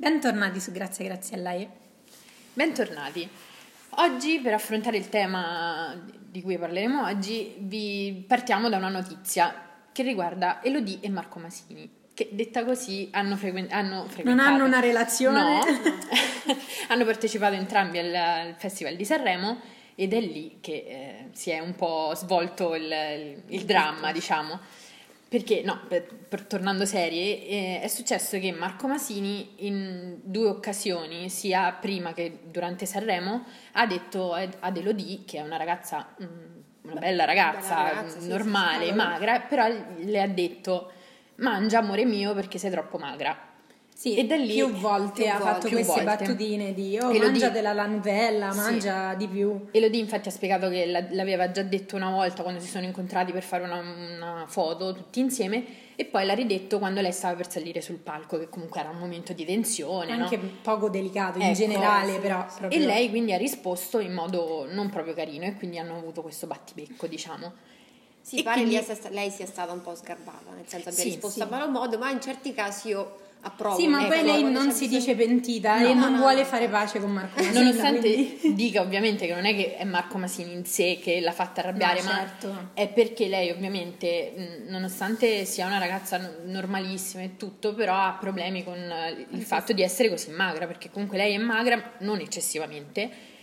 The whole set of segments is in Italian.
Bentornati su Grazie Grazie a lei. Bentornati. Oggi per affrontare il tema di cui parleremo oggi vi partiamo da una notizia che riguarda Elodie e Marco Masini che detta così hanno, frequen- hanno frequentato Non hanno una relazione? No, hanno partecipato entrambi al, al, Festival di Sanremo ed è lì che eh, si è un po' svolto il, il, il dramma, diciamo. Perché, no, per, per, tornando serie, eh, è successo che Marco Masini in due occasioni, sia prima che durante Sanremo, ha detto ad Elodie, che è una ragazza, mm, una bella ragazza, bella ragazza normale, sì, sì, magra, però le ha detto mangia amore mio perché sei troppo magra. Sì, e da lì più volte più ha volte, fatto queste volte. battutine di oh, Elodie, mangia della lanvella, mangia sì. di più. Elodie infatti ha spiegato che l'aveva già detto una volta quando si sono incontrati per fare una, una, foto tutti insieme e poi l'ha ridetto quando lei stava per salire sul palco che comunque era un momento di tensione. Anche no? poco delicato in ecco, generale sì, però. Proprio... E lei quindi ha risposto in modo non proprio carino e quindi hanno avuto questo battibecco diciamo. Sì, pare quindi... lei sia stata un po' sgarbata, nel senso abbia sì, risposto a malo modo, ma in certi casi io approvo. Sì, ma ecco, poi lei non si dice pentita no, e non no, vuole no. fare pace con Marco Masini. Nonostante quindi... dica ovviamente che non è che è Marco Masini in sé che l'ha fatta arrabbiare, ma certo. è perché lei ovviamente, nonostante sia una ragazza normalissima e tutto, però ha problemi con il fatto di essere così magra, perché comunque lei è magra, non eccessivamente.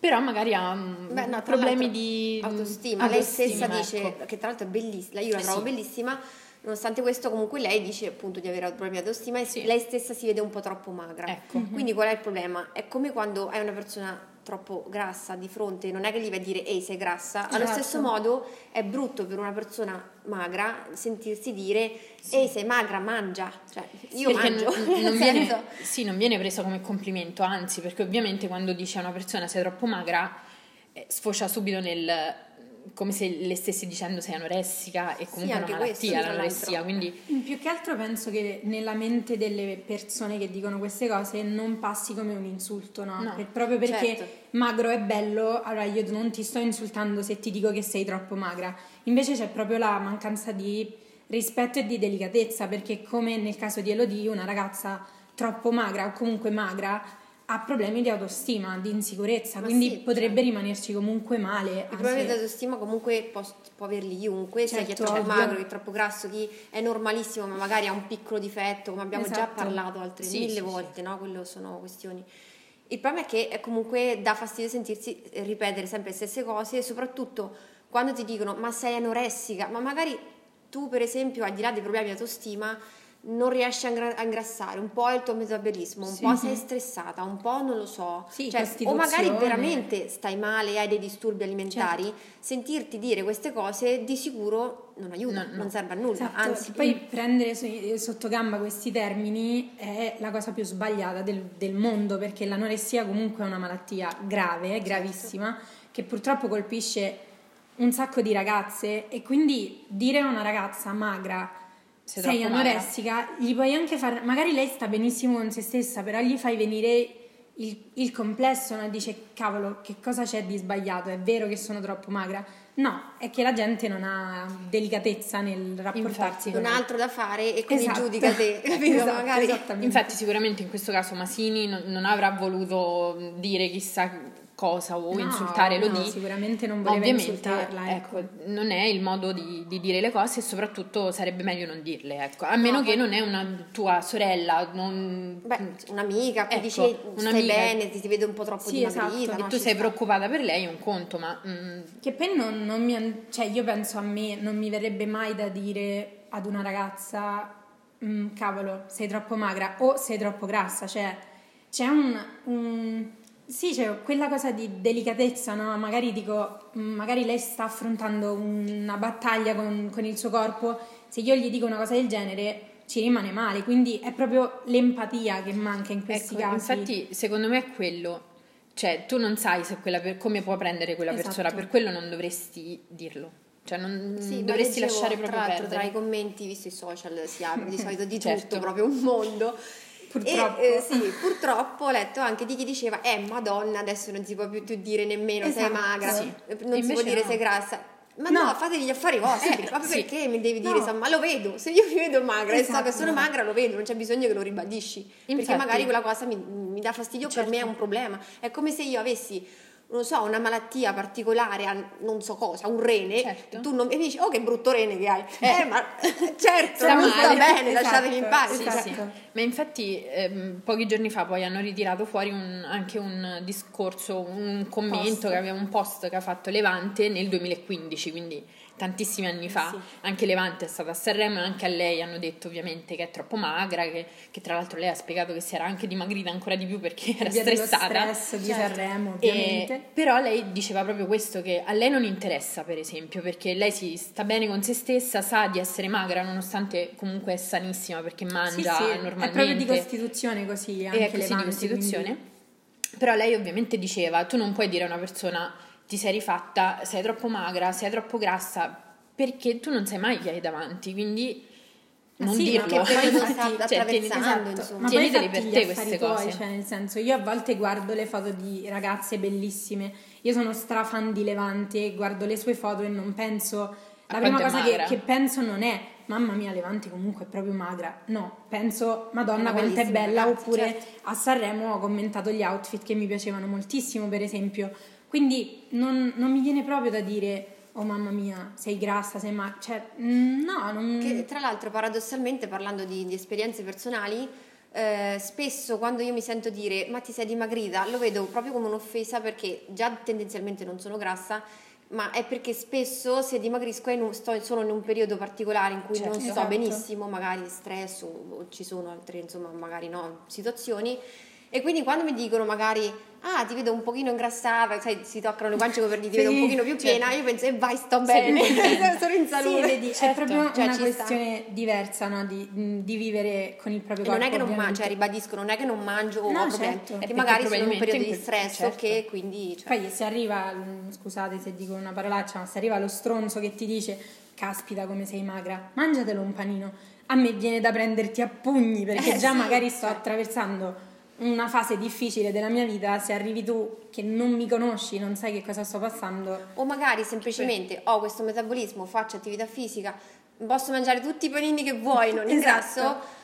Però magari ha Beh, problemi di autostima. autostima. Lei stessa ecco. dice che tra l'altro è bellissima, io la eh trovo sì. bellissima, Nonostante questo, comunque lei dice appunto di avere problemi di autostima e sì. lei stessa si vede un po' troppo magra. Ecco. Quindi qual è il problema? È come quando hai una persona troppo grassa di fronte, non è che gli vai a dire ehi sei grassa, allo esatto. stesso modo è brutto per una persona magra sentirsi dire sì. ehi sei magra, mangia, cioè io perché mangio. Non, non viene, sì, non viene presa come complimento, anzi perché ovviamente quando dice a una persona sei troppo magra eh, sfocia subito nel come se le stessi dicendo sei anoressica e comunque sì, una malattia questo, l'anoressia quindi più che altro penso che nella mente delle persone che dicono queste cose non passi come un insulto no? no per, proprio perché certo. magro è bello allora io non ti sto insultando se ti dico che sei troppo magra invece c'è proprio la mancanza di rispetto e di delicatezza perché come nel caso di Elodie una ragazza troppo magra o comunque magra ha problemi di autostima, di insicurezza, Ma quindi sì, potrebbe certo. rimanerci comunque male. I problemi di autostima comunque può, può averli chiunque, certo, chi è certo, troppo ovvio. magro, chi è troppo grasso, chi è normalissimo ma magari ha un piccolo difetto, come abbiamo esatto. già parlato altre sì, mille sì, volte, no? Quello sono questioni. Il problema è che comunque dà fastidio sentirsi ripetere sempre le stesse cose e soprattutto quando ti dicono ma sei anoressica, ma magari tu per esempio al di là dei problemi di autostima non riesci a ingrassare, un po' è il tuo metabolismo, un sì. po' sei stressata, un po' non lo so, sì, cioè, o magari veramente stai male e hai dei disturbi alimentari, certo. sentirti dire queste cose di sicuro non aiuta, no, no. non serve a nulla. Esatto. Anzi, poi prendere sotto gamba questi termini è la cosa più sbagliata del, del mondo perché l'anoressia comunque è una malattia grave, certo. gravissima, che purtroppo colpisce un sacco di ragazze e quindi dire a una ragazza magra sei, sei anoressica, gli puoi anche fare, magari lei sta benissimo con se stessa, però gli fai venire il, il complesso, no? dice cavolo, che cosa c'è di sbagliato? È vero che sono troppo magra? No, è che la gente non ha delicatezza nel rapportarsi Infatti, con un altro da fare e quindi esatto. giudica te, esatto, Magari. Infatti sicuramente in questo caso Masini non, non avrà voluto dire chissà cosa o no, insultare lo no, sicuramente non voleva Ovviamente, insultarla ecco. ecco. non è il modo di, di, dire le cose e soprattutto sarebbe meglio non dirle ecco. a meno no, che non è una tua sorella non... Beh, un'amica che ecco, dice stai bene ti, ti vede un po' troppo sì, dimagrita esatto. tu sei sta. preoccupata per lei è un conto ma mm... che poi non, non mi cioè io penso a me non mi verrebbe mai da dire ad una ragazza mm, cavolo sei troppo magra o sei troppo grassa cioè c'è un, un sì, c'è quella cosa di delicatezza, no? Magari dico, mm, magari lei sta affrontando una battaglia con, con il suo corpo, se io gli dico una cosa del genere ci rimane male, quindi è proprio l'empatia che manca in questi ecco, casi. Infatti, secondo me è quello. Cioè, tu non sai per, come può prendere quella esatto. persona, per quello non dovresti dirlo. Cioè, non sì, dovresti leggevo, lasciare proprio tra perdere. Tra i commenti, visto i social, si apre di solito di certo. tutto, proprio un mondo. Purtroppo. E, eh, sì, purtroppo ho letto anche di chi diceva, eh madonna, adesso non si può più dire nemmeno esatto. sei magra, sì. non Invece si può dire no. sei grassa. Ma no, no fatevi gli affari vostri, eh, ma sì. perché mi devi dire, no. ma lo vedo, se io mi vedo magra esatto. e so che sono esatto. magra lo vedo, non c'è bisogno che lo ribadisci, Infatti. perché magari quella cosa mi, mi dà fastidio, certo. per me è un problema. È come se io avessi non so, una malattia particolare, non so cosa, un rene, certo. tu non mi dici, oh che brutto rene che hai. Eh, eh ma certo, non sta bene, esatto. lasciatemi in pace. Sì, esatto. sì. Ma infatti ehm, pochi giorni fa poi hanno ritirato fuori un, anche un discorso, un commento post. che aveva un post che ha fatto Levante nel 2015, quindi tantissimi anni fa, sì. anche Levante è stata a Sanremo e anche a lei hanno detto ovviamente che è troppo magra, che, che, tra l'altro lei ha spiegato che si era anche dimagrita ancora di più perché era Via stressata. stress di certo. Sanremo ovviamente. E, però lei diceva proprio questo che a lei non interessa per esempio perché lei si sta bene con se stessa, sa di essere magra nonostante comunque è sanissima perché mangia sì, sì. normalmente. È proprio di costituzione così, anche è così Levante, di costituzione. Quindi... Però lei ovviamente diceva, tu non puoi dire a una persona ti sei rifatta, sei troppo magra, sei troppo grassa, perché tu non sai mai chi hai davanti, quindi non sì, dirlo. Ma che poi non sta cioè, attraversando, esatto. Ma Tieniteli per te queste cose. Tuoi, cioè, nel senso, io a volte guardo le foto di ragazze bellissime, io sono strafan di Levante, guardo le sue foto e non penso... La a prima cosa che, che, penso non è mamma mia Levante comunque è proprio magra no, penso madonna quanto è bella ragazzi, oppure certo. a Sanremo ho commentato gli outfit che mi piacevano moltissimo per esempio quindi non, non mi viene proprio da dire oh mamma mia, sei grassa, sei ma... Cioè, mm, no, non... Che tra l'altro paradossalmente parlando di, di esperienze personali, eh, spesso quando io mi sento dire ma ti sei dimagrita, lo vedo proprio come un'offesa perché già tendenzialmente non sono grassa, ma è perché spesso se dimagrisco in un, sto solo in un periodo particolare in cui certo, non sto esatto. benissimo, magari stress o, o ci sono altre insomma magari no, situazioni e quindi quando mi dicono magari, ah ti vedo un pochino ingrassata, sai, si toccano le guance per dire ti vedo un pochino più piena, certo. io penso, e eh, vai, sto bene, sono in salute. Sì, vedi, certo. è proprio cioè, una questione sta. diversa no? di, di, vivere con il proprio corpo. non è che non mangio, cioè ribadisco, non è che non mangio o no, ho certo. che magari sono in un periodo di stress, certo. ok, quindi... Cioè. Poi se arriva, scusate se dico una parolaccia, ma se arriva lo stronzo che ti dice, caspita come sei magra, mangiatelo un panino. A me viene da prenderti a pugni perché eh, già sì, magari sto cioè. attraversando una fase difficile della mia vita, se arrivi tu che non mi conosci, non sai che cosa sto passando. O magari semplicemente ho questo metabolismo, faccio attività fisica, posso mangiare tutti i panini che vuoi, non ingrasso. Esatto.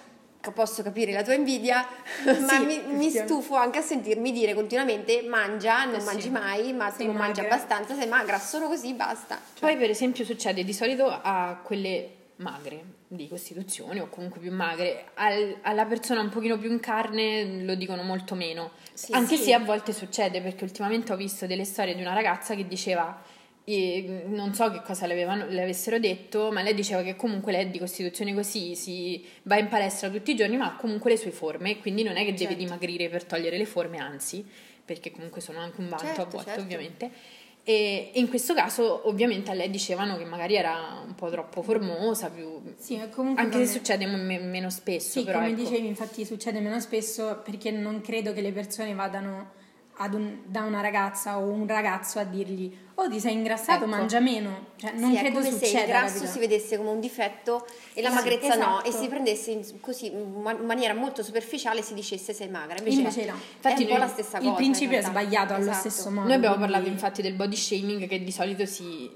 Posso capire la tua invidia, ma mi, mi, stufo anche a sentirmi dire continuamente mangia, non eh mangi sì. mai, ma sei tu non mangi abbastanza, sei magra, solo così basta. Cioè. Poi per esempio succede di solito a quelle magre di costituzione o comunque più magre, Al, alla persona un pochino più in carne lo dicono molto meno. Sì, Anche sì. se a volte succede, perché ultimamente ho visto delle storie di una ragazza che diceva, eh, non so che cosa le, avessero detto, ma lei diceva che comunque lei è di costituzione così, si va in palestra tutti i giorni, ma ha comunque le sue forme, quindi non è che certo. deve dimagrire per togliere le forme, anzi, perché comunque sono anche un vanto certo, a volte certo. ovviamente e in questo caso ovviamente a lei dicevano che magari era un po' troppo formosa, più... sì, anche se succede m- meno spesso. Sì, però, come ecco. dicevi infatti succede meno spesso perché non credo che le persone vadano un, da una ragazza o un ragazzo a dirgli oh ti sei ingrassato, ecco. mangia meno. Cioè, non sì, credo è come succeda, se il grasso capito? si vedesse come un difetto e la magrezza esatto. no, e si prendesse in, così in maniera molto superficiale si dicesse sei magra. Invece, invece no. Infatti è un po' la stessa cosa. Il principio è sbagliato esatto. allo stesso modo. Noi abbiamo parlato infatti del body shaming che di solito si,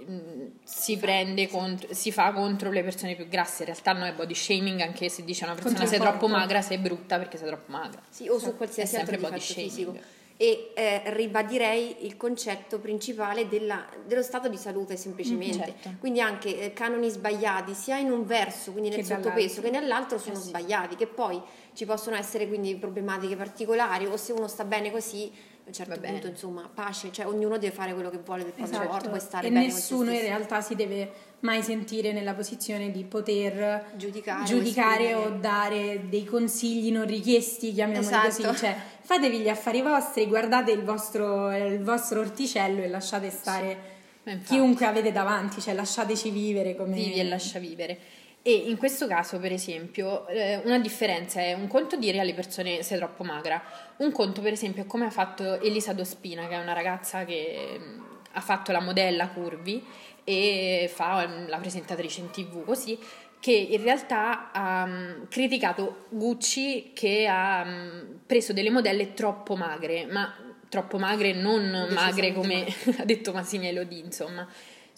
si esatto. prende contro, si fa contro le persone più grasse. In realtà non è body shaming anche se dice a una persona sei troppo magra, sei brutta perché sei troppo magra. Sì, o su qualsiasi altro body shaming. fisico e eh, ribadirei il concetto principale della, dello stato di salute semplicemente. Mm, certo. Quindi anche eh, canoni sbagliati sia in un verso, quindi nel che sottopeso, che nell'altro sono eh sì. sbagliati, che poi ci possono essere quindi problematiche particolari o se uno sta bene così un certo punto insomma pace, cioè ognuno deve fare quello che vuole del proprio esatto. corpo e stare e bene nessuno in realtà si deve mai sentire nella posizione di poter giudicare, giudicare o, o, dare dei consigli non richiesti, chiamiamoli esatto. così, cioè fatevi gli affari vostri, guardate il vostro, il vostro orticello e lasciate stare sì. chiunque avete davanti, cioè lasciateci vivere come... Vivi e lascia vivere. E in questo caso, per esempio, eh, una differenza è un conto dire alle persone sei troppo magra, un conto, per esempio, è come ha fatto Elisa Dospina, che è una ragazza che mm, ha fatto la modella Curvi e fa la presentatrice in tv così che in realtà ha um, criticato Gucci che ha um, preso delle modelle troppo magre, ma troppo magre non magre come ha detto Massimo Elodie, insomma,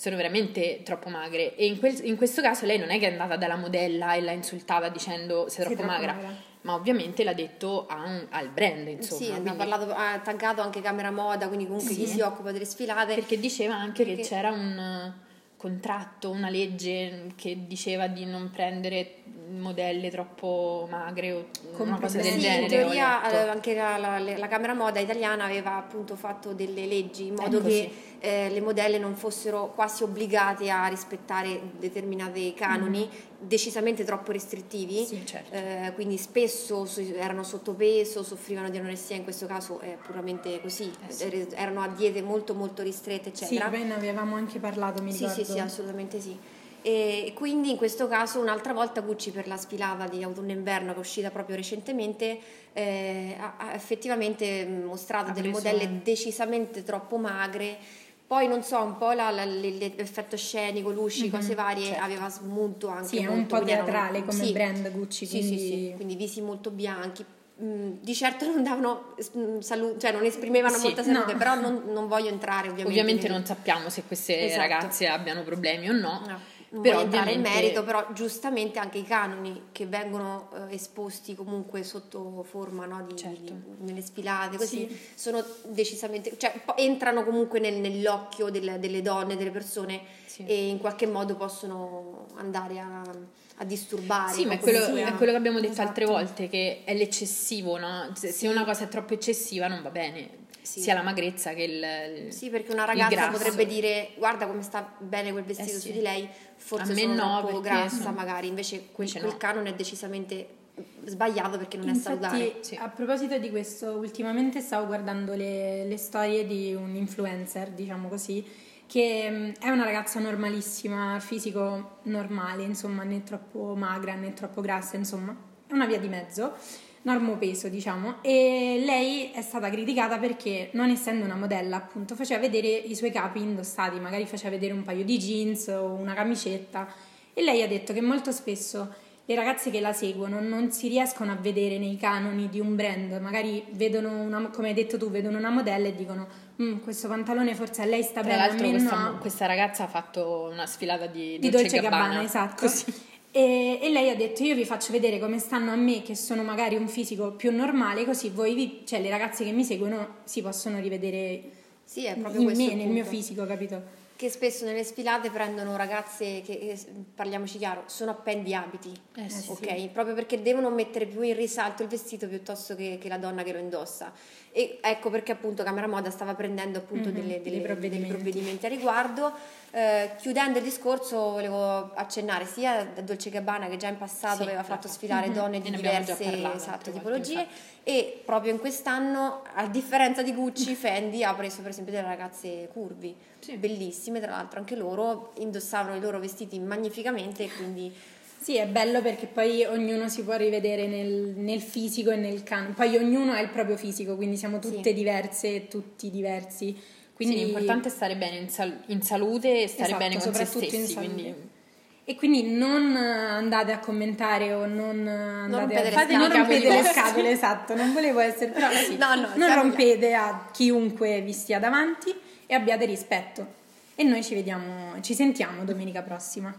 sono veramente troppo magre e in, quel, in, questo caso lei non è che è andata dalla modella e l'ha insultata dicendo sei troppo, sei troppo magra. magra ma ovviamente l'ha detto un, al brand, insomma. Sì, quindi... ha, parlato, ha taggato anche Camera Moda, quindi comunque sì. chi si occupa delle sfilate. Perché diceva anche Perché... che c'era un contratto, una legge che diceva di non prendere modelle troppo magre o una cosa del sì, genere. In teoria eh, anche la, la, la, Camera Moda italiana aveva appunto fatto delle leggi in modo ecco che sì. eh, le modelle non fossero quasi obbligate a rispettare determinati canoni mm. decisamente troppo restrittivi, sì, certo. eh, quindi spesso erano sottopeso, soffrivano di anoressia, in questo caso è puramente così, eh erano a diete molto molto ristrette eccetera. Sì, poi ne avevamo anche parlato, mi ricordo. Sì, sì, sì, assolutamente sì. E quindi in questo caso un'altra volta Gucci per la sfilata di autunno-inverno che è uscita proprio recentemente eh, ha, effettivamente mostrato ha delle modelle decisamente troppo magre poi non so, un po' la, la, l'effetto scenico, luci, mm-hmm, cose varie, certo. aveva smunto anche Sì, è un po' teatrale erano, come sì, brand Gucci, sì, quindi... Sì, sì, quindi visi molto bianchi. Mm, di certo non davano mm, salute, cioè non esprimevano sì, molta salute, no. però non, non, voglio entrare ovviamente. Ovviamente non sappiamo se queste esatto. ragazze abbiano problemi o no. no non però entrare in merito, però giustamente anche i canoni che vengono eh, esposti comunque sotto forma no, di, certo. di, nelle sfilate, così sì. sono decisamente, cioè entrano comunque nel, nell'occhio delle, delle, donne, delle persone sì. e in qualche modo possono andare a, a disturbare. Sì, ma è quello, è quello, che abbiamo detto esatto. altre volte, che è l'eccessivo, no? Se, sì. una cosa è troppo eccessiva non va bene sì. sia la magrezza che il Sì, perché una ragazza potrebbe dire guarda come sta bene quel vestito eh sì. su di lei, forse sono no, un po' grassa no. magari, invece quel, quel no. canone è decisamente sbagliato perché non Infatti, è salutare. Sì. A proposito di questo, ultimamente stavo guardando le, le storie di un influencer, diciamo così, che è una ragazza normalissima, fisico normale, insomma, né troppo magra né troppo grassa, insomma, è una via di mezzo normo peso, diciamo, e lei è stata criticata perché non essendo una modella, appunto, faceva vedere i suoi capi indossati, magari faceva vedere un paio di jeans o una camicetta e lei ha detto che molto spesso le ragazze che la seguono non si riescono a vedere nei canoni di un brand, magari vedono una, come hai detto tu, vedono una modella e dicono mm, questo pantalone forse a lei sta Tra bene, l'altro a me questa, no. questa ragazza ha fatto una sfilata di, di Dolce, Dolce Gabbana, Gabbana esatto. Così. E, e, lei ha detto: Io vi faccio vedere come stanno a me, che sono magari un fisico più normale, così voi, vi, cioè le ragazze che mi seguono, si possono rivedere sì, è proprio in me, nel mio fisico, capito? Che spesso nelle sfilate prendono ragazze che, parliamoci chiaro, sono appendi abiti, eh sì, ok? Sì. Proprio perché devono mettere più in risalto il vestito piuttosto che, che la donna che lo indossa. E ecco perché appunto Camera Moda stava prendendo appunto mm-hmm, delle, delle, provvedimenti. dei provvedimenti a riguardo. Eh, chiudendo il discorso volevo accennare sia da Dolce Gabbana che già in passato sì, aveva fatto sfilare mm-hmm. donne di diverse parlato, esatto, tipologie e proprio in quest'anno a differenza di Gucci Fendi ha preso per esempio delle ragazze curvi sì. bellissime tra l'altro anche loro indossavano i loro vestiti magnificamente quindi sì, è bello perché poi ognuno si può rivedere nel, nel fisico e nel canone. Poi ognuno ha il proprio fisico, quindi siamo tutte sì. diverse e tutti diversi. Quindi sì, l'importante è stare bene in, sal- in salute e stare esatto, bene con se stessi. Quindi... E quindi non andate a commentare o non andate non a fate, non rompete le scatole, esatto, non volevo essere, però sì, no, no, non rompete a chiunque vi stia davanti e abbiate rispetto. E noi ci vediamo, ci sentiamo domenica prossima.